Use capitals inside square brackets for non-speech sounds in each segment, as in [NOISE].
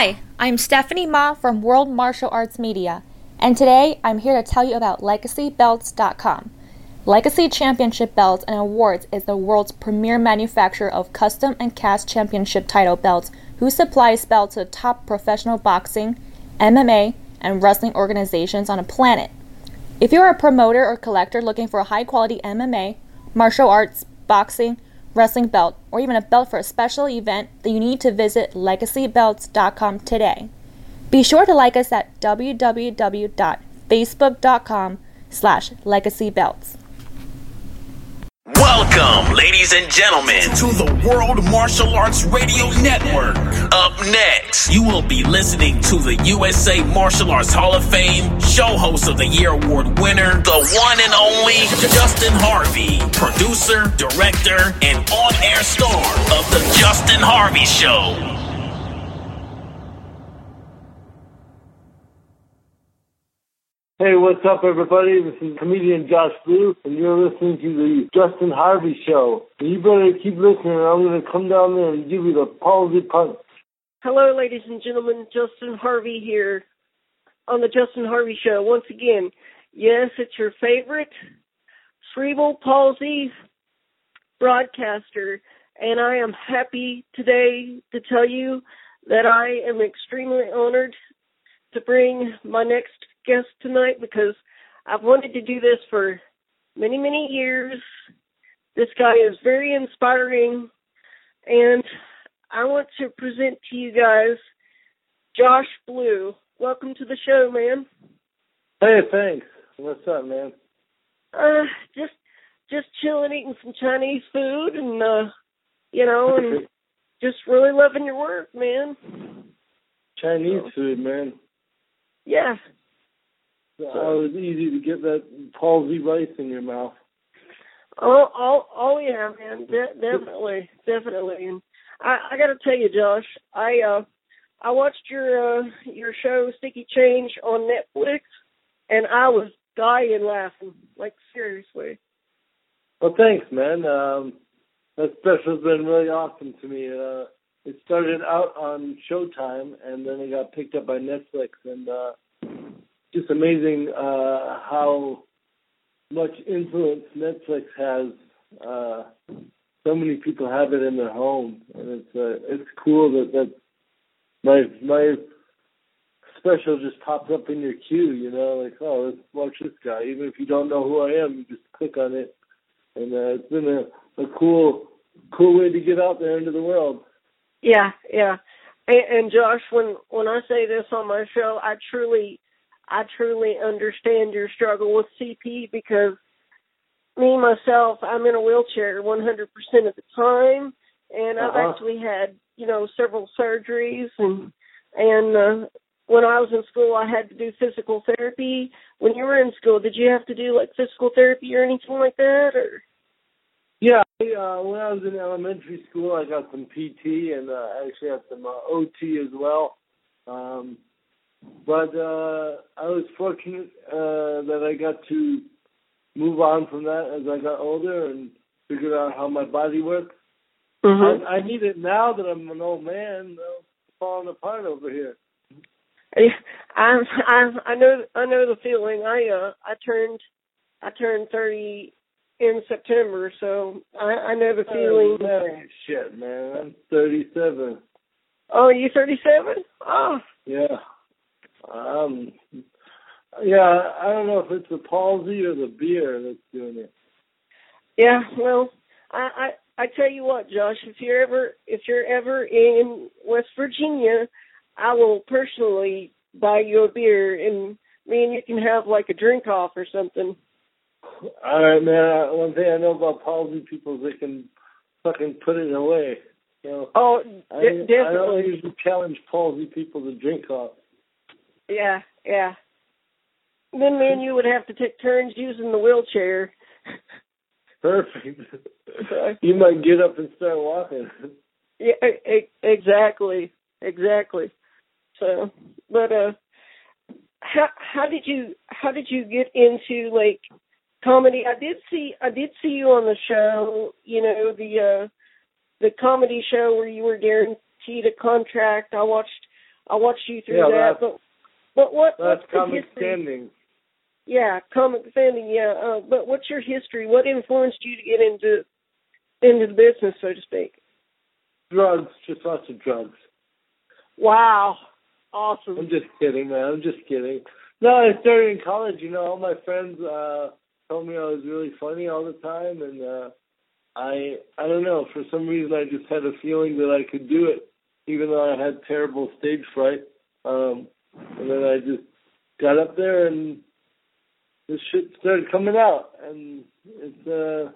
Hi, I'm Stephanie Ma from World Martial Arts Media, and today I'm here to tell you about LegacyBelts.com. Legacy Championship Belts and Awards is the world's premier manufacturer of custom and cast championship title belts who supplies belts to top professional boxing, MMA, and wrestling organizations on the planet. If you're a promoter or collector looking for a high quality MMA, martial arts, boxing, wrestling belt, or even a belt for a special event, then you need to visit legacybelts.com today. Be sure to like us at www.facebook.com slash legacybelts. Welcome, ladies and gentlemen, to the World Martial Arts Radio Network. Up next, you will be listening to the USA Martial Arts Hall of Fame Show Host of the Year Award winner, the one and only Justin Harvey, producer, director, and on air star of The Justin Harvey Show. Hey, what's up, everybody? This is comedian Josh Blue, and you're listening to the Justin Harvey Show. You better keep listening, or I'm going to come down there and give you the palsy punch. Hello, ladies and gentlemen. Justin Harvey here on the Justin Harvey Show. Once again, yes, it's your favorite cerebral palsy broadcaster, and I am happy today to tell you that I am extremely honored to bring my next guest tonight because I've wanted to do this for many, many years. This guy is very inspiring, and I want to present to you guys Josh Blue. Welcome to the show, man. Hey, thanks. What's up, man? Uh, just just chilling, eating some Chinese food, and uh, you know, and [LAUGHS] just really loving your work, man. Chinese food, man. Yeah, So oh, it's easy to get that palsy rice in your mouth. Oh, oh, oh, yeah, man, De- definitely, definitely. And I, I got to tell you, Josh, I uh, I watched your uh, your show Sticky Change on Netflix, and I was dying laughing, like seriously. Well, thanks, man. Um, that special's been really awesome to me. Uh, it started out on Showtime, and then it got picked up by Netflix, and uh, just amazing uh, how much influence Netflix has. Uh, so many people have it in their home, and it's uh, it's cool that that my my special just pops up in your queue. You know, like oh, let's watch this guy. Even if you don't know who I am, you just click on it, and uh, it's been a, a cool cool way to get out there into the world. Yeah, yeah. And, and Josh, when when I say this on my show, I truly, I truly understand your struggle with CP because me myself, I'm in a wheelchair 100% of the time, and I've Uh-huh. actually had you know several surgeries and and uh, when I was in school, I had to do physical therapy. When you were in school, did you have to do like physical therapy or anything like that, or? Yeah, I, uh, when I was in elementary school, I got some PT and uh, I actually had some uh, OT as well. Um, but uh, I was fortunate uh, that I got to move on from that as I got older and figured out how my body works. Mhm. I, I need it now that I'm an old man, uh, falling apart over here. I I I know I know the feeling. I uh I turned I turned thirty in September, so I I know the feeling. Oh, man, shit, man. I'm 37. Oh, are you thirty seven? Oh, Yeah. Um. Yeah, I don't know if it's the palsy or the beer that's doing it. yeah. Well, I I I tell you what, Josh. If you're ever if you're ever in West Virginia, I will personally buy you a beer, and me and you can have like a drink off or something. All right, man. One thing I know about palsy people is they can fucking put it away. You know, Oh, I, de- I don't definitely. usually challenge palsy people to drink off. Yeah, yeah. Then me and you would have to take turns using the wheelchair. [LAUGHS] Perfect. you might get up and start walking. Yeah, exactly, exactly. So, but uh, how how did you how did you get into like comedy? I did see I did see you on the show. You know the uh the comedy show where you were guaranteed a contract. I watched I watched you through yeah, that. But but what that's what's comic standing. Yeah, comic standing. Yeah, uh, but what's your history? What influenced you to get into into the business, so to speak? Drugs, just lots of drugs. Wow, awesome. I'm just kidding, man. I'm just kidding. No, I started in college. You know, all my friends uh told me I was really funny all the time, and uh I I don't know. For some reason, I just had a feeling that I could do it, even though I had terrible stage fright. Um, and then I just got up there, and this shit started coming out, and it's uh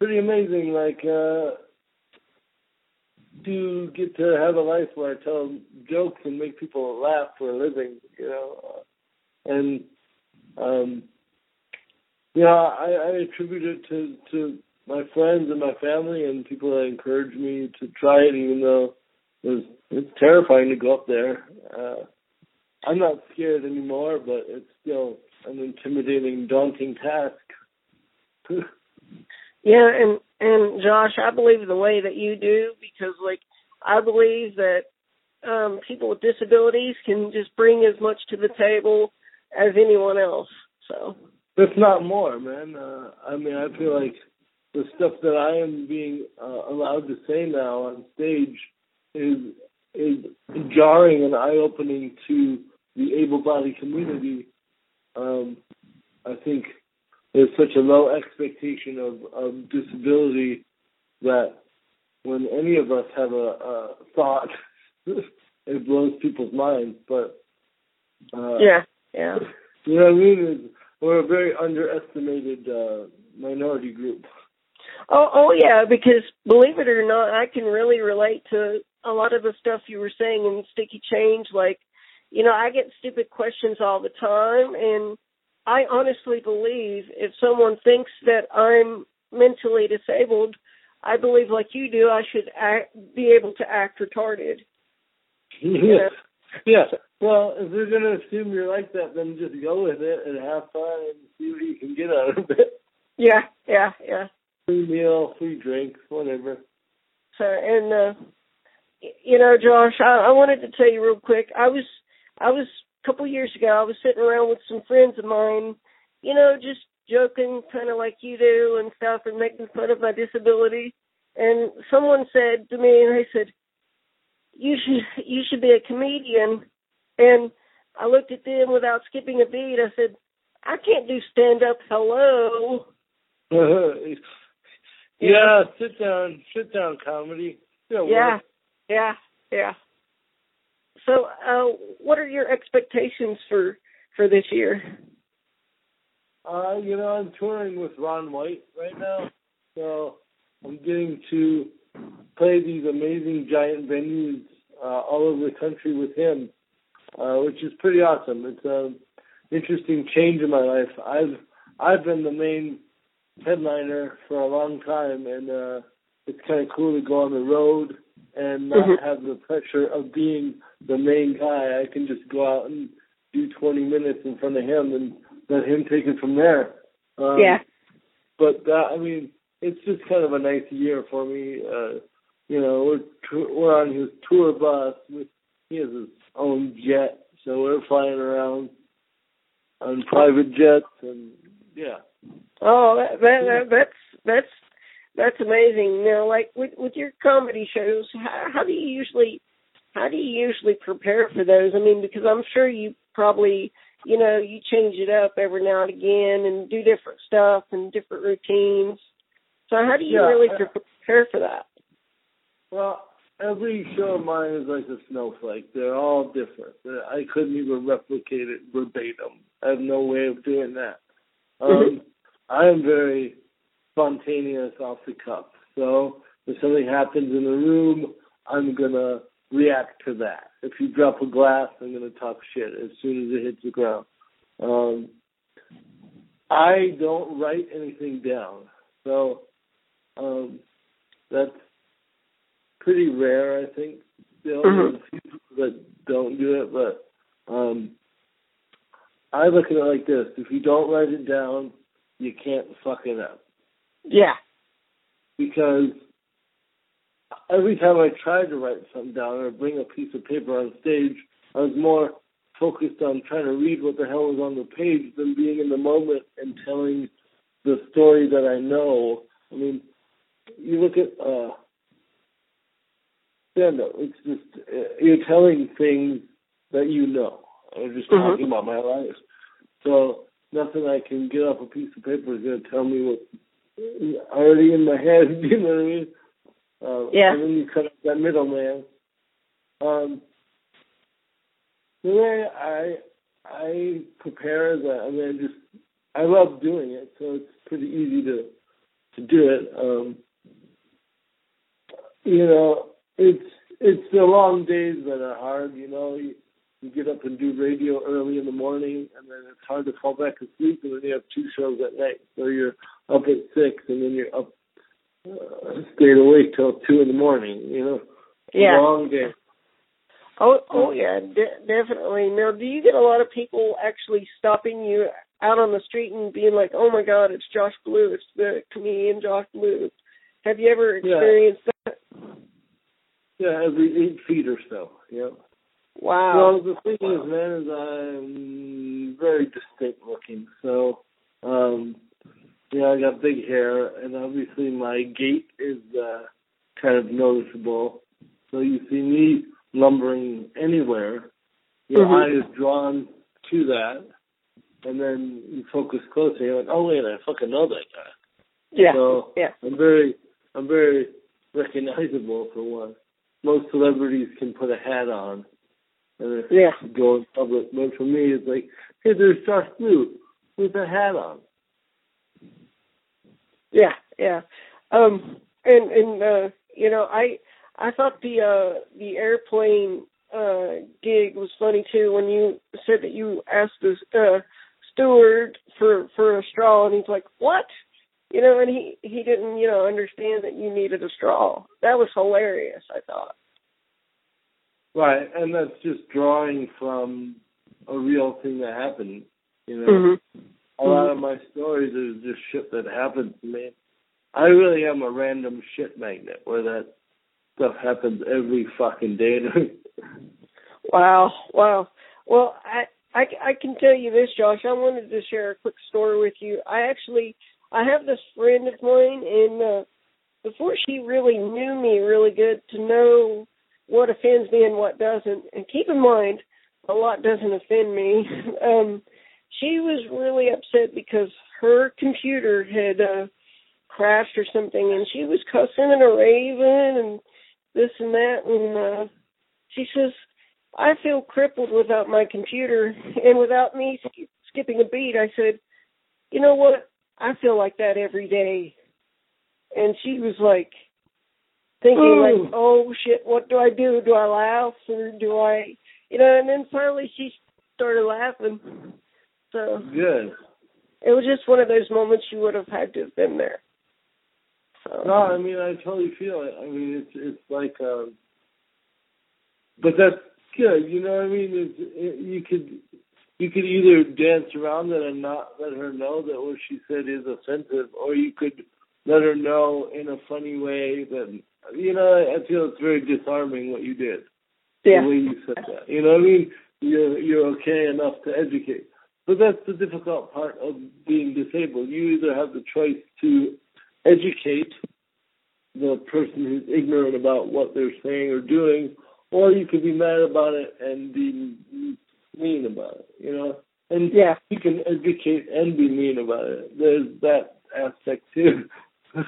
pretty amazing. Like. uh to get to have a life where I tell jokes and make people laugh for a living, you know, and um, you know, I, I attribute it to to my friends and my family and people that encouraged me to try it, even though was it's terrifying to go up there. Uh, I'm not scared anymore, but it's still an intimidating, daunting task. [LAUGHS] Yeah, and and Josh, I believe the way that you do because like I believe that um people with disabilities can just bring as much to the table as anyone else. So if not more, man. Uh, I mean, I feel like the stuff that I am being uh, allowed to say now on stage is is jarring and eye opening to the able-bodied community. Um, I think there's such a low expectation of, of disability that when any of us have a, a thought, [LAUGHS] it blows people's minds. But uh, yeah, yeah, you know what I mean? We're a very underestimated uh, minority group. Oh, oh yeah, because believe it or not, I can really relate to a lot of the stuff you were saying in Sticky Change. Like, you know, I get stupid questions all the time, and I honestly believe if someone thinks that I'm mentally disabled, I believe like you do, I should act, be able to act retarded. Yeah. Yeah. Well, if they're gonna assume you're like that, then just go with it and have fun and see what you can get out of it. Yeah, yeah, yeah. Free meal, free drinks, whatever. So, and uh you know, Josh, I, I wanted to tell you real quick. I was, I was a couple of years ago. I was sitting around with some friends of mine, you know, just joking, kind of like you do and stuff, and making fun of my disability. And someone said to me, and they said, "You should, you should be a comedian." And I looked at them without skipping a beat. I said, "I can't do stand up. Hello." [LAUGHS] yeah, sit down, sit down comedy. Yeah, yeah, yeah, yeah. So, uh, what are your expectations for for this year? Uh, you know, I'm touring with Ron White right now, so I'm getting to play these amazing giant venues uh, all over the country with him, uh, which is pretty awesome. It's an interesting change in my life. I've I've been the main headliner for a long time, and uh, it's kind of cool to go on the road and not Mhm. have the pressure of being the main guy. I can just go out and do 20 minutes in front of him and let him take it from there. Um, yeah, But that, I mean, it's just kind of a nice year for me. Uh, you know, we're t- we're on his tour bus. We, he has his own jet, so we're flying around on private jets, and yeah. Oh, that, that, that that's that's that's amazing. Now, like with with your comedy shows, how, how do you usually how do you usually prepare for those? I mean, because I'm sure you probably you know you change it up every now and again and do different stuff and different routines. So how do you Yeah, really I- prepare for that? Well, every show of mine is like a snowflake. They're all different. I couldn't even replicate it verbatim. I have no way of doing that. Um, I am very spontaneous off the cuff. So if something happens in the room, I'm gonna react to that. If you drop a glass, I'm gonna talk shit as soon as it hits the ground. Um, I don't write anything down, so um, that's pretty rare. I think still Mhm. there's a few people that don't do it, but um, I look at it like this: if you don't write it down, you can't fuck it up Yeah. because every time I tried to write something down or bring a piece of paper on stage, I was more focused on trying to read what the hell was on the page than being in the moment and telling the story that I know. I mean, you look at uh, stand up. It's just uh, you're telling things that you know. I'm just Mhm. talking about my life. So nothing I can get off a piece of paper is going to tell me what's already in my head. [LAUGHS] You know what I mean? Uh, Yeah. And then you cut out that middleman. Um, the way I I prepare is that I mean I just I love doing it, so it's pretty easy to to do it. Um, you know, it's it's the long days that are hard. You know, you, you get up and do radio early in the morning, and then it's hard to fall back asleep, and then you have two shows at night. So you're up at six, and then you're up uh, staying awake till two in the morning. You know, Yeah. long day. Oh, oh yeah, de- definitely. Now, do you get a lot of people actually stopping you out on the street and being like, "Oh my God, it's Josh Blue, it's the comedian Josh Blue"? Have you ever Yeah. experienced that? Yeah, every eight feet or so. Yeah. Wow. Well, the thing is, man, is I'm very distinct looking. So, um, yeah, I got big hair, and obviously my gait is uh, kind of noticeable. So you see me lumbering anywhere, your Mhm. eye is drawn to that, and then you focus closer. You're like, oh wait, I fucking know that guy. yeah. So yeah. I'm very, I'm very recognizable for one. Most celebrities can put a hat on and if Yeah. go in public, but for me, it's like, hey, there's Josh Blue with a hat on. Yeah, yeah. Um and and uh you know, I I thought the uh the airplane uh gig was funny too when you said that you asked the uh steward for for a straw and he's like, "What?" You know, and he he didn't, you know, understand that you needed a straw. That was hilarious, I thought. Right, and that's just drawing from a real thing that happened. You know, Mhm. a lot of my stories is just shit that happened to me. I really am a random shit magnet where that stuff happens every fucking day to [LAUGHS] me. Wow, wow. Well, I, I I can tell you this, Josh. I wanted to share a quick story with you. I actually I have this friend of mine, and uh, before she really knew me really good, to know what offends me and what doesn't. And keep in mind, a lot doesn't offend me. [LAUGHS] um, she was really upset because her computer had uh, crashed or something, and she was cussing and a raving and this and that, and uh, she says. I feel crippled without my computer [LAUGHS] and without me sk- skipping a beat. I said, you know what? I feel like that every day. And she was like thinking Ooh. like, oh shit, what do I do? Do I laugh or do I, you know? And then finally she started laughing. So Good. it was just one of those moments you would have had to have been there. So No, I mean I totally feel it. I mean it's it's like, um, but that's good. You know what I mean? It's, it, you could you could either dance around it and not let her know that what she said is offensive, or you could let her know in a funny way that you know. I feel it's very disarming what you did. yeah, the way you said that. You know what I mean? You're you're okay enough to educate. But that's the difficult part of being disabled. You either have the choice to educate the person who's ignorant about what they're saying or doing, or you could be mad about it and be mean about it, you know? And yeah, you can educate and be mean about it. There's that aspect too. [LAUGHS]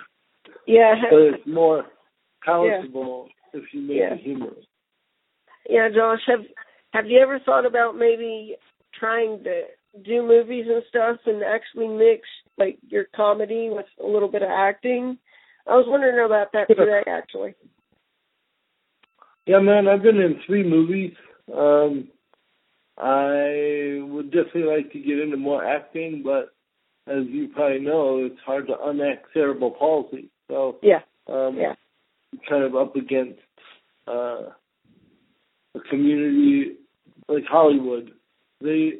yeah. but it's more palatable if you make Yeah. it humorous. Yeah, Josh, have have you ever thought about maybe trying to do movies and stuff and actually mix like your comedy with a little bit of acting? I was wondering about that [LAUGHS] today, actually. Yeah, man, I've been in three movies. Um, I would definitely like to get into more acting, but as you probably know, it's hard to unact cerebral palsy. So Yeah, um, yeah, kind of up against uh, a community like Hollywood. They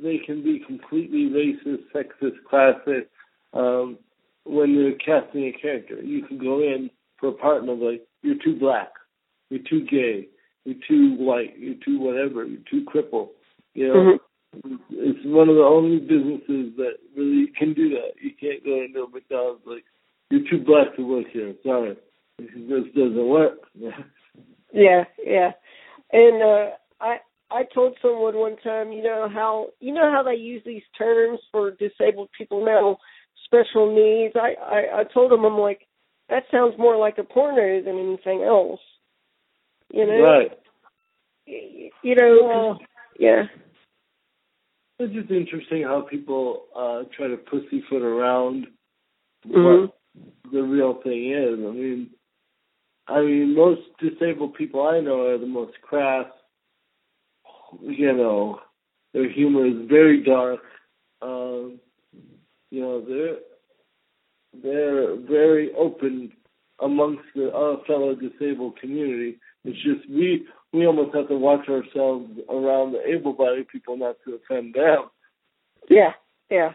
they can be completely racist, sexist, classist um, when they're casting a character. You can go in for a part and they're like, you're too black, you're too gay, you're too white, you're too whatever, you're too crippled. You know, mm-hmm. it's one of the only businesses that really can do that. You can't go into a McDonald's like you're too black to work here. Sorry, this just doesn't work. [LAUGHS] yeah, yeah, and uh, I I told someone one time, you know how you know how they use these terms for disabled people now, special needs. I I, I told them I'm like that sounds more like a porno than anything else. You know, right? You know, well, yeah. It's just interesting how people uh try to pussyfoot around mm-hmm. what the real thing is. I mean, I mean, most disabled people I know are the most crass. You know, their humor is very dark. Um, you know, they're they're very open amongst the uh, fellow disabled community. It's just we we almost have to watch ourselves around the able-bodied people not to offend them. Yeah, yeah,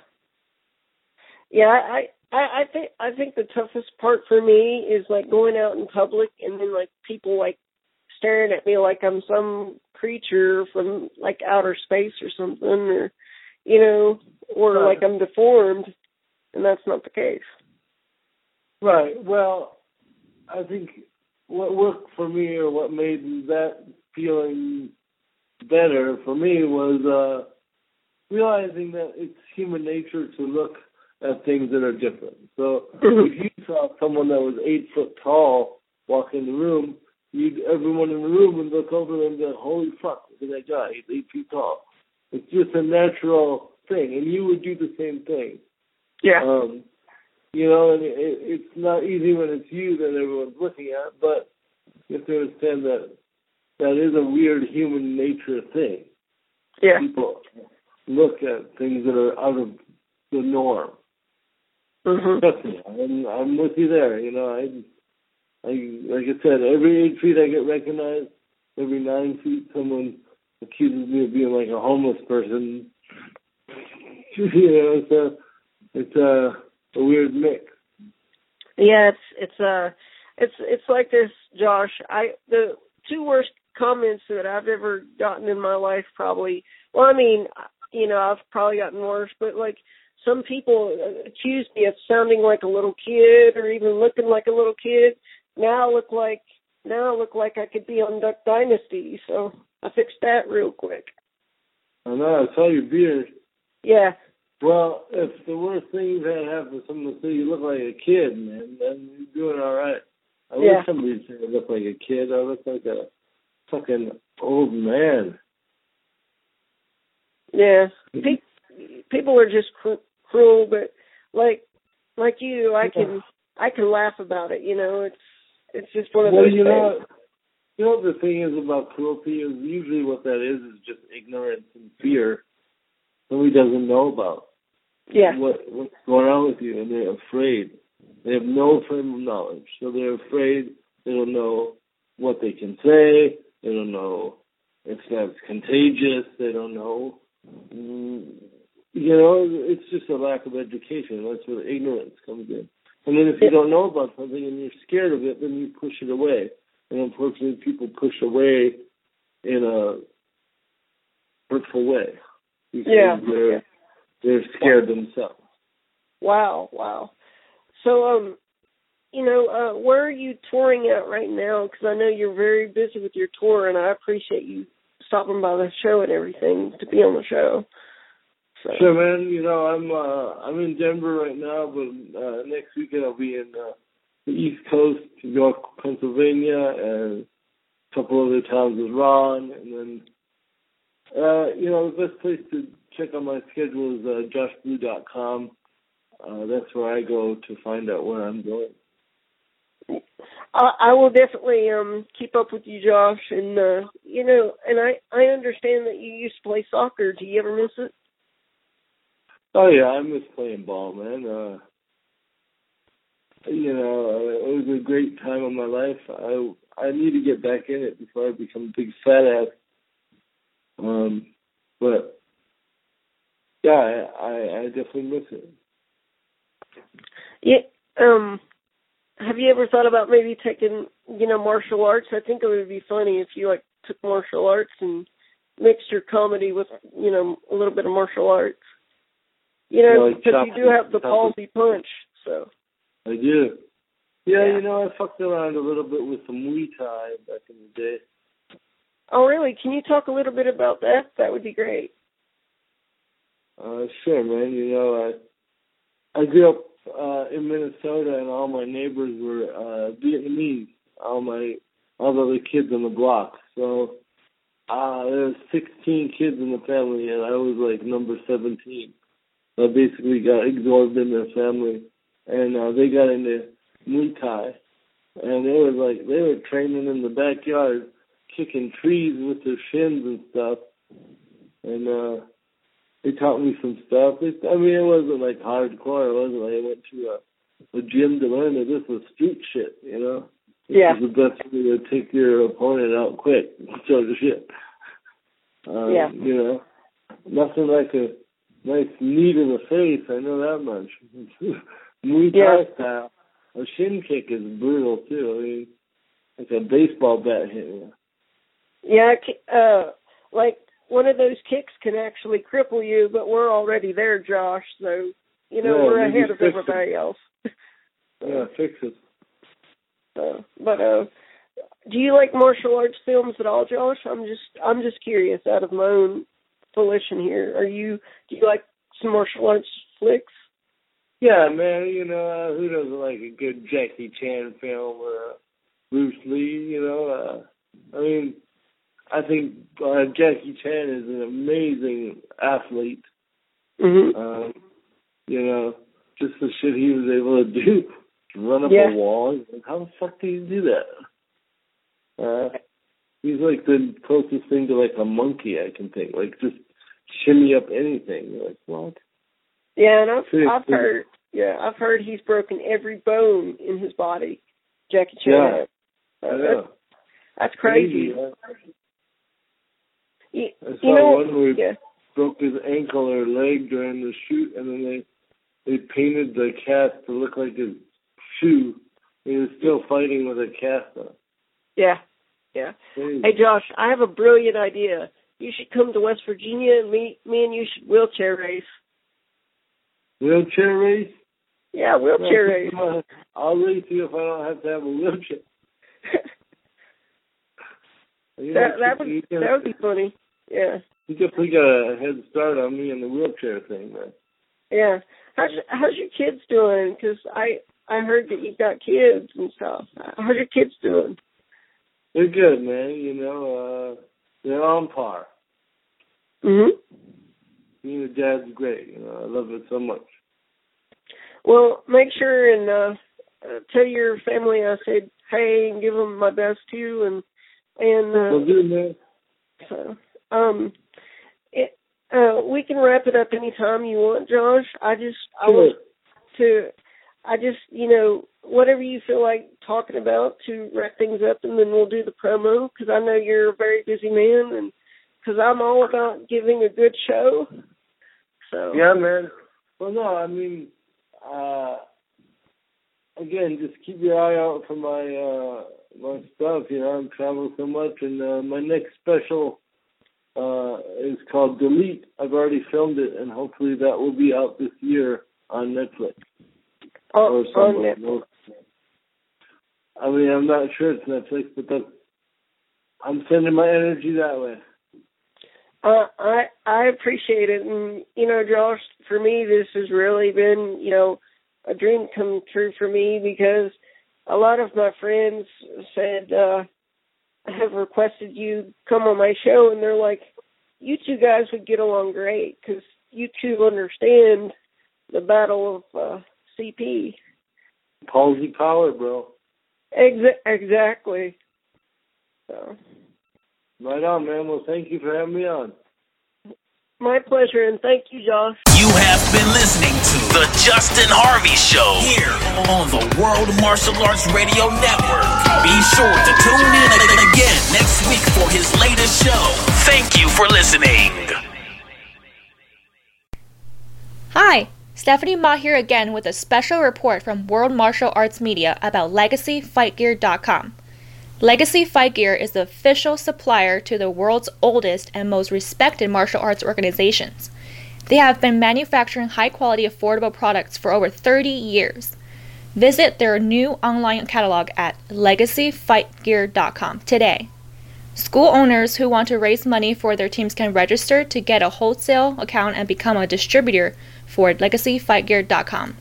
yeah. I I I think I think the toughest part for me is like going out in public and then like people like staring at me like I'm some creature from like outer space or something or you know or right. like I'm deformed and that's not the case. Right. Well, I think what worked for me or what made that feeling better for me was uh realizing that it's human nature to look at things that are different. So [CLEARS THROAT] if you saw someone that was eight foot tall walk in the room, you'd everyone in the room would look over them and go, "Holy fuck, look at that guy! He's eight feet tall." It's just a natural thing, and you would do the same thing. Yeah. Um, you know, and it, it's not easy when it's you that everyone's looking at, but you have to understand that that is a weird human nature thing. Yeah. People look at things that are out of the norm. Mm-hmm. Trust me, I'm, I'm with you there. You know, I, I, like I said, every eight feet I get recognized. Every nine feet, someone accuses me of being like a homeless person. [LAUGHS] you know, it's a, it's a, a weird mix. Yeah, it's it's uh it's it's like this, Josh. I the two worst comments that I've ever gotten in my life probably. Well, I mean, you know, I've probably gotten worse, but like some people accuse me of sounding like a little kid or even looking like a little kid. Now I look like now I look like I could be on Duck Dynasty, so I fixed that real quick. I know, I saw your beard. Yeah. Well, if the worst thing you've had happen to someone say you look like a kid, man, then you're doing all right. I yeah. wish somebody said I look like a kid. I look like a fucking old man. Yeah. Pe- people are just cruel, but like like you, I can I can laugh about it. You know, it's it's just one of well, those you things. Know, you know the thing is about cruelty is usually what that is is just ignorance and fear. Somebody doesn't know about. Yeah. What what's going on with you, and they're afraid. They have no frame of knowledge, so they're afraid. They don't know what they can say. They don't know if that's contagious. They don't know. Mm, You know, it's just a lack of education. That's where ignorance comes in. And then if you don't know about something and you're scared of it, then you push it away. And unfortunately, people push away in a hurtful way because yeah. they're they're scared themselves. Wow, wow. So, um, you know, uh, where are you touring at right now? Because I know you're very busy with your tour, and I appreciate you stopping by the show and everything to be on the show. So. Sure, man. You know, I'm uh, I'm in Denver right now, but uh, next weekend I'll be in uh, the East Coast, New York, Pennsylvania, and a couple other towns with Ron, and then uh, you know the best place to check on my schedule is uh, joshblue.com. Uh, that's where I go to find out where I'm going. I, I will definitely um keep up with you, Josh, and uh, you know, and I I understand that you used to play soccer. Do you ever miss it? Oh yeah, I miss playing ball, man. Uh, you know, it was a great time of my life. I I need to get back in it before I become a big fat ass. Um, but yeah, I, I I definitely miss it. Yeah. Um. have you ever thought about maybe taking, you know, martial arts? I think it would be funny if you like took martial arts and mixed your comedy with, you know, a little bit of martial arts. You know, because you do have the palsy punch. So I do. Yeah, Yeah. you know, I fucked around a little bit with some Muay Thai back in the day. Oh, really? Can you talk a little bit about that? That would be great. Uh, sure, man. You know, I I grew up uh, in Minnesota, and all my neighbors were uh, Vietnamese. All my all the other kids on the block. So uh, there was 16 kids in the family, and I was like number 17. I basically got absorbed in their family, and uh, they got into Muay Thai, and they were like they were training in the backyard, kicking trees with their shins and stuff, and. uh they taught me some stuff. It, I mean, it wasn't like hardcore. It wasn't like I went to a, a gym to learn it. This was street shit, you know. This Yeah. is the best way to take your opponent out quick, [LAUGHS] sort of shit. Um, Yeah. You know, nothing like a nice knee to the face. I know that much. [LAUGHS] Muay Thai Yeah. style. A shin kick is brutal too. I mean, like a baseball bat hitting you. Yeah, uh, like one of those kicks can actually cripple you, but we're already there, Josh. So you know Yeah, we're ahead of fix it. everybody else. [LAUGHS] Yeah, fix it. So, but uh, do you like martial arts films at all, Josh? I'm just I'm just curious out of my own volition here. Are you do you like some martial arts flicks? Yeah, man, you know, uh, who doesn't like a good Jackie Chan film or a Bruce Lee, you know? Uh, I mean, I think uh, Jackie Chan is an amazing athlete. Mm-hmm. Um, you know, just the shit he was able to do, run up Yeah. a wall. Like, how the fuck do you do that? Uh, he's like the closest thing to like a monkey I can think. Like just shimmy up anything. You're like, what? Yeah, and I've I've heard yeah I've heard he's broken every bone in his body. Jackie Chan. Yeah. Uh, that's, that's crazy. You, I saw you know, one where he yeah. broke his ankle or leg during the shoot, and then they they painted the cast to look like his shoe. He was still fighting with a cast on. Yeah. Yeah. Crazy. Hey Josh, I have a brilliant idea. You should come to West Virginia and me me and you should wheelchair race. Wheelchair race? Yeah, wheelchair race. I'll race you if I don't have to have a wheelchair. You [LAUGHS] that that would you that would be funny. Yeah. You definitely got a head start on me in the wheelchair thing, man. Yeah. How's how's your kids doing? Because I I heard that you've got kids and stuff. How's your kids doing? They're good, man. You know, uh, they're on par. Mhm. Being a dad's great. You know, I love it so much. Well, make sure and uh, uh tell your family I said hey and give them my best too and and uh, Well, do, man. So, um, it, uh, we can wrap it up anytime you want, Josh. I just, I Sure. want to, I just, you know, whatever you feel like talking about to wrap things up, and then we'll do the promo because I know you're a very busy man, and because I'm all about giving a good show. So, Yeah, man. Well, no, I mean, uh, again, just keep your eye out for my uh, my stuff. You know, I'm traveling so much, and uh, my next special uh, is called Delete. I've already filmed it, and hopefully that will be out this year on Netflix on, or on. Netflix. I mean, I'm not sure it's Netflix, but that's, I'm sending my energy that way. Uh, I I appreciate it, and you know, Josh, for me, this has really been, you know, a dream come true for me because a lot of my friends said uh, have requested you come on my show, and they're like, you two guys would get along great because you two understand the battle of uh, CP. Palsy power, bro. Exa- exactly. So. Right on, man. Well, thank you for having me on. My pleasure, and thank you, Josh. You have been listening to The Justin Harvey Show here on the World Martial Arts Radio Network. Be sure to tune in again next Stephanie Ma here again with a special report from World Martial Arts Media about LegacyFightGear.com. Legacy Fight Gear is the official supplier to the world's oldest and most respected martial arts organizations. They have been manufacturing high quality, affordable products for over 30 years. Visit their new online catalog at legacyfightgear.com today. School owners who want to raise money for their teams can register to get a wholesale account and become a distributor for legacyfightgear.com.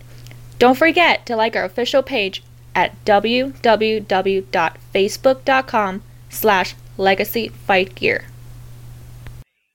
Don't forget to like our official page at www.facebook.com slash legacyfightgear.